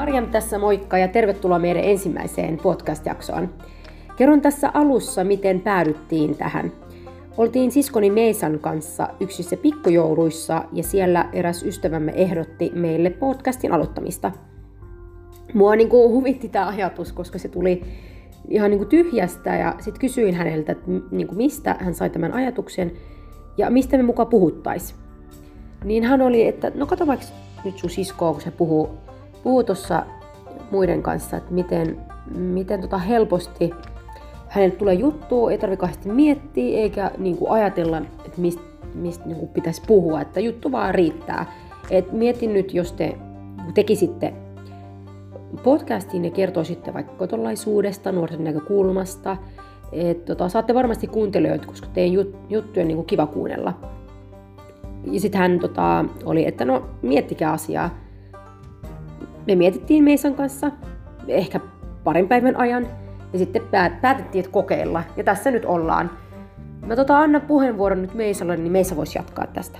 Marjam tässä moikka ja tervetuloa meidän ensimmäiseen podcast-jaksoon. Kerron tässä alussa, miten päädyttiin tähän. Oltiin siskoni Meisan kanssa yksissä pikkujouluissa ja siellä eräs ystävämme ehdotti meille podcastin aloittamista. Mua niin kuin huvitti tämä ajatus, koska se tuli ihan niin kuin tyhjästä ja sitten kysyin häneltä, että niin kuin mistä hän sai tämän ajatuksen ja mistä me mukaan puhuttais. Niin hän oli, että no kato vaikka nyt sun siskoa, kun se puhuu, puhuu tuossa muiden kanssa, että miten, miten tota helposti hänelle tulee juttu, ei tarvitse kauheasti miettiä eikä niin kuin ajatella, että mistä mist, niin kuin pitäisi puhua, että juttu vaan riittää. Et mietin nyt, jos te tekisitte podcastiin ja kertoisitte vaikka kotolaisuudesta, nuorten näkökulmasta, et, tota, saatte varmasti kuuntelijoita, koska teidän jut, juttuja on niin kuin kiva kuunnella. Ja sitten hän tota, oli, että no miettikää asiaa. Me mietittiin Meisan kanssa ehkä parin päivän ajan ja sitten päätettiin, että kokeilla. Ja tässä nyt ollaan. Mä tota annan puheenvuoron nyt Meisalle, niin Meisa voisi jatkaa tästä.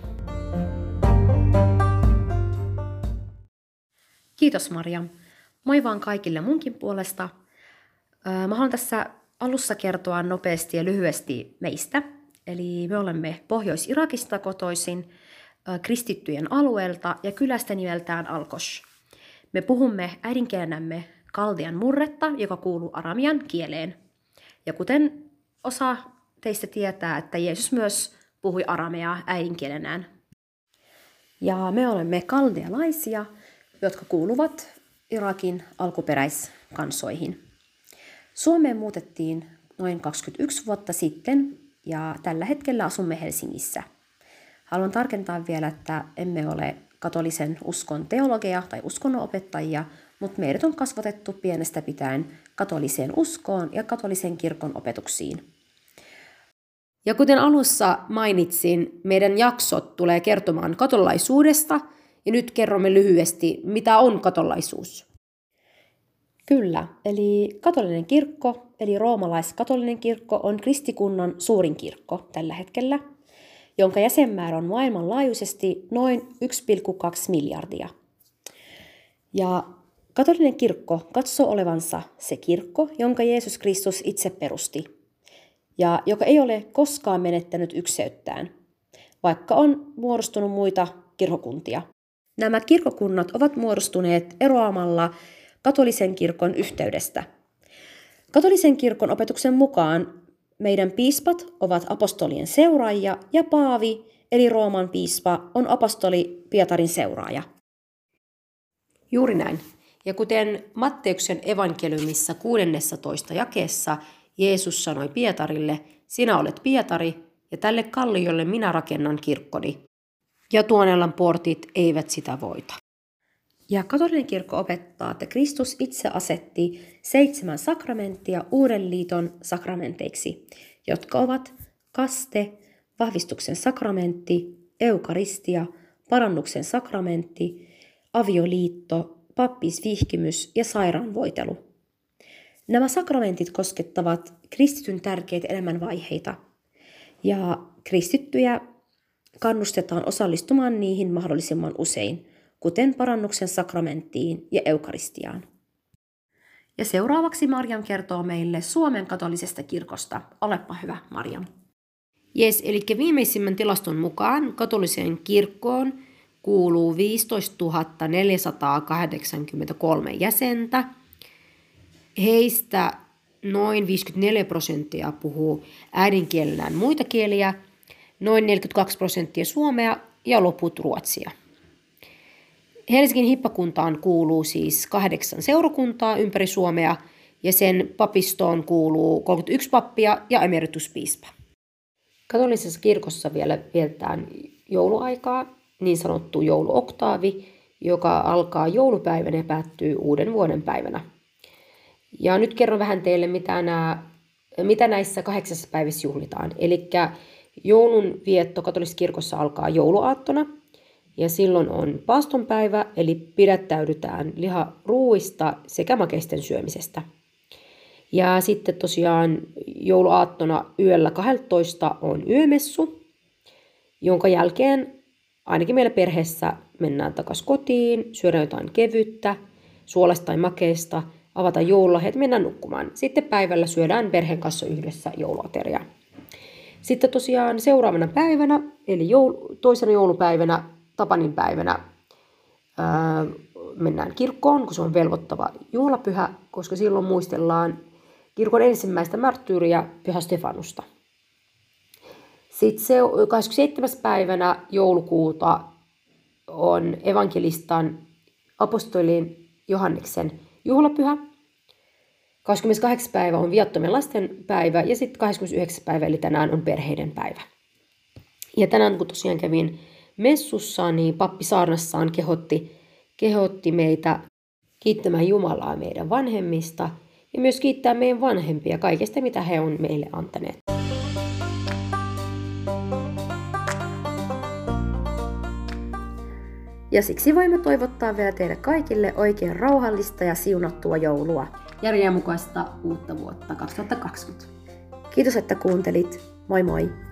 Kiitos Maria. Moi vaan kaikille munkin puolesta. Mä haluan tässä alussa kertoa nopeasti ja lyhyesti meistä. Eli me olemme Pohjois-Irakista kotoisin, kristittyjen alueelta ja kylästä nimeltään Alkos. Me puhumme äidinkielenämme kaldian murretta, joka kuuluu aramian kieleen. Ja kuten osa teistä tietää, että Jeesus myös puhui arameaa äidinkielenään. Ja me olemme kaldealaisia, jotka kuuluvat Irakin alkuperäiskansoihin. Suomeen muutettiin noin 21 vuotta sitten ja tällä hetkellä asumme Helsingissä. Haluan tarkentaa vielä, että emme ole katolisen uskon teologeja tai uskonnonopettajia, mutta meidät on kasvatettu pienestä pitäen katoliseen uskoon ja katolisen kirkon opetuksiin. Ja kuten alussa mainitsin, meidän jaksot tulee kertomaan katolaisuudesta, ja nyt kerromme lyhyesti, mitä on katolaisuus. Kyllä, eli katolinen kirkko, eli roomalaiskatolinen kirkko on kristikunnan suurin kirkko tällä hetkellä, jonka jäsenmäärä on maailmanlaajuisesti noin 1,2 miljardia. Ja katolinen kirkko katsoo olevansa se kirkko, jonka Jeesus Kristus itse perusti, ja joka ei ole koskaan menettänyt ykseyttään, vaikka on muodostunut muita kirkokuntia. Nämä kirkokunnat ovat muodostuneet eroamalla katolisen kirkon yhteydestä. Katolisen kirkon opetuksen mukaan meidän piispat ovat apostolien seuraajia ja paavi, eli Rooman piispa, on apostoli Pietarin seuraaja. Juuri näin. Ja kuten Matteuksen evankeliumissa 16 jakeessa Jeesus sanoi Pietarille, sinä olet Pietari, ja tälle kalliolle minä rakennan kirkkoni. Ja tuonellan portit eivät sitä voita. Ja katolinen kirkko opettaa, että Kristus itse asetti seitsemän sakramenttia uuden liiton sakramenteiksi, jotka ovat kaste, vahvistuksen sakramentti, eukaristia, parannuksen sakramentti, avioliitto, pappisvihkimys ja sairaanvoitelu. Nämä sakramentit koskettavat kristityn tärkeitä elämänvaiheita, ja kristittyjä kannustetaan osallistumaan niihin mahdollisimman usein – kuten parannuksen sakramenttiin ja eukaristiaan. Ja seuraavaksi Marjam kertoo meille Suomen katolisesta kirkosta. Olepa hyvä, Marjam. Jes, eli viimeisimmän tilaston mukaan katoliseen kirkkoon kuuluu 15 483 jäsentä. Heistä noin 54 prosenttia puhuu äidinkielenään muita kieliä, noin 42 prosenttia suomea ja loput ruotsia. Helsingin hippakuntaan kuuluu siis kahdeksan seurakuntaa ympäri Suomea ja sen papistoon kuuluu 31 pappia ja emerituspiispa. Katolisessa kirkossa vielä vietetään jouluaikaa, niin sanottu jouluoktaavi, joka alkaa joulupäivänä ja päättyy uuden vuoden päivänä. Ja nyt kerron vähän teille, mitä, nämä, mitä näissä kahdeksassa päivässä juhlitaan. Eli joulun vietto katolisessa kirkossa alkaa jouluaattona – ja silloin on paastonpäivä, eli pidättäydytään liharuuista sekä makeisten syömisestä. Ja sitten tosiaan jouluaattona yöllä 12 on yömessu, jonka jälkeen ainakin meillä perheessä mennään takaisin kotiin, syödään jotain kevyttä, suolesta tai makeesta, avata joululahjat, mennä nukkumaan. Sitten päivällä syödään perheen kanssa yhdessä jouluateria. Sitten tosiaan seuraavana päivänä, eli toisena joulupäivänä, Tapanin päivänä, ää, mennään kirkkoon, kun se on velvoittava juhlapyhä, koska silloin muistellaan kirkon ensimmäistä marttyyriä, Pyhä Stefanusta. Sitten se 27. päivänä joulukuuta on evankelistan apostolin Johanneksen juhlapyhä. 28. päivä on viattomien lasten päivä ja sitten 29. päivä eli tänään on perheiden päivä. Ja tänään kun tosiaan kävin messussa, niin pappi saarnassaan kehotti, kehotti meitä kiittämään Jumalaa meidän vanhemmista ja myös kiittää meidän vanhempia kaikesta, mitä he on meille antaneet. Ja siksi voimme toivottaa vielä teille kaikille oikein rauhallista ja siunattua joulua. Järjenmukaista uutta vuotta 2020. Kiitos, että kuuntelit. Moi moi!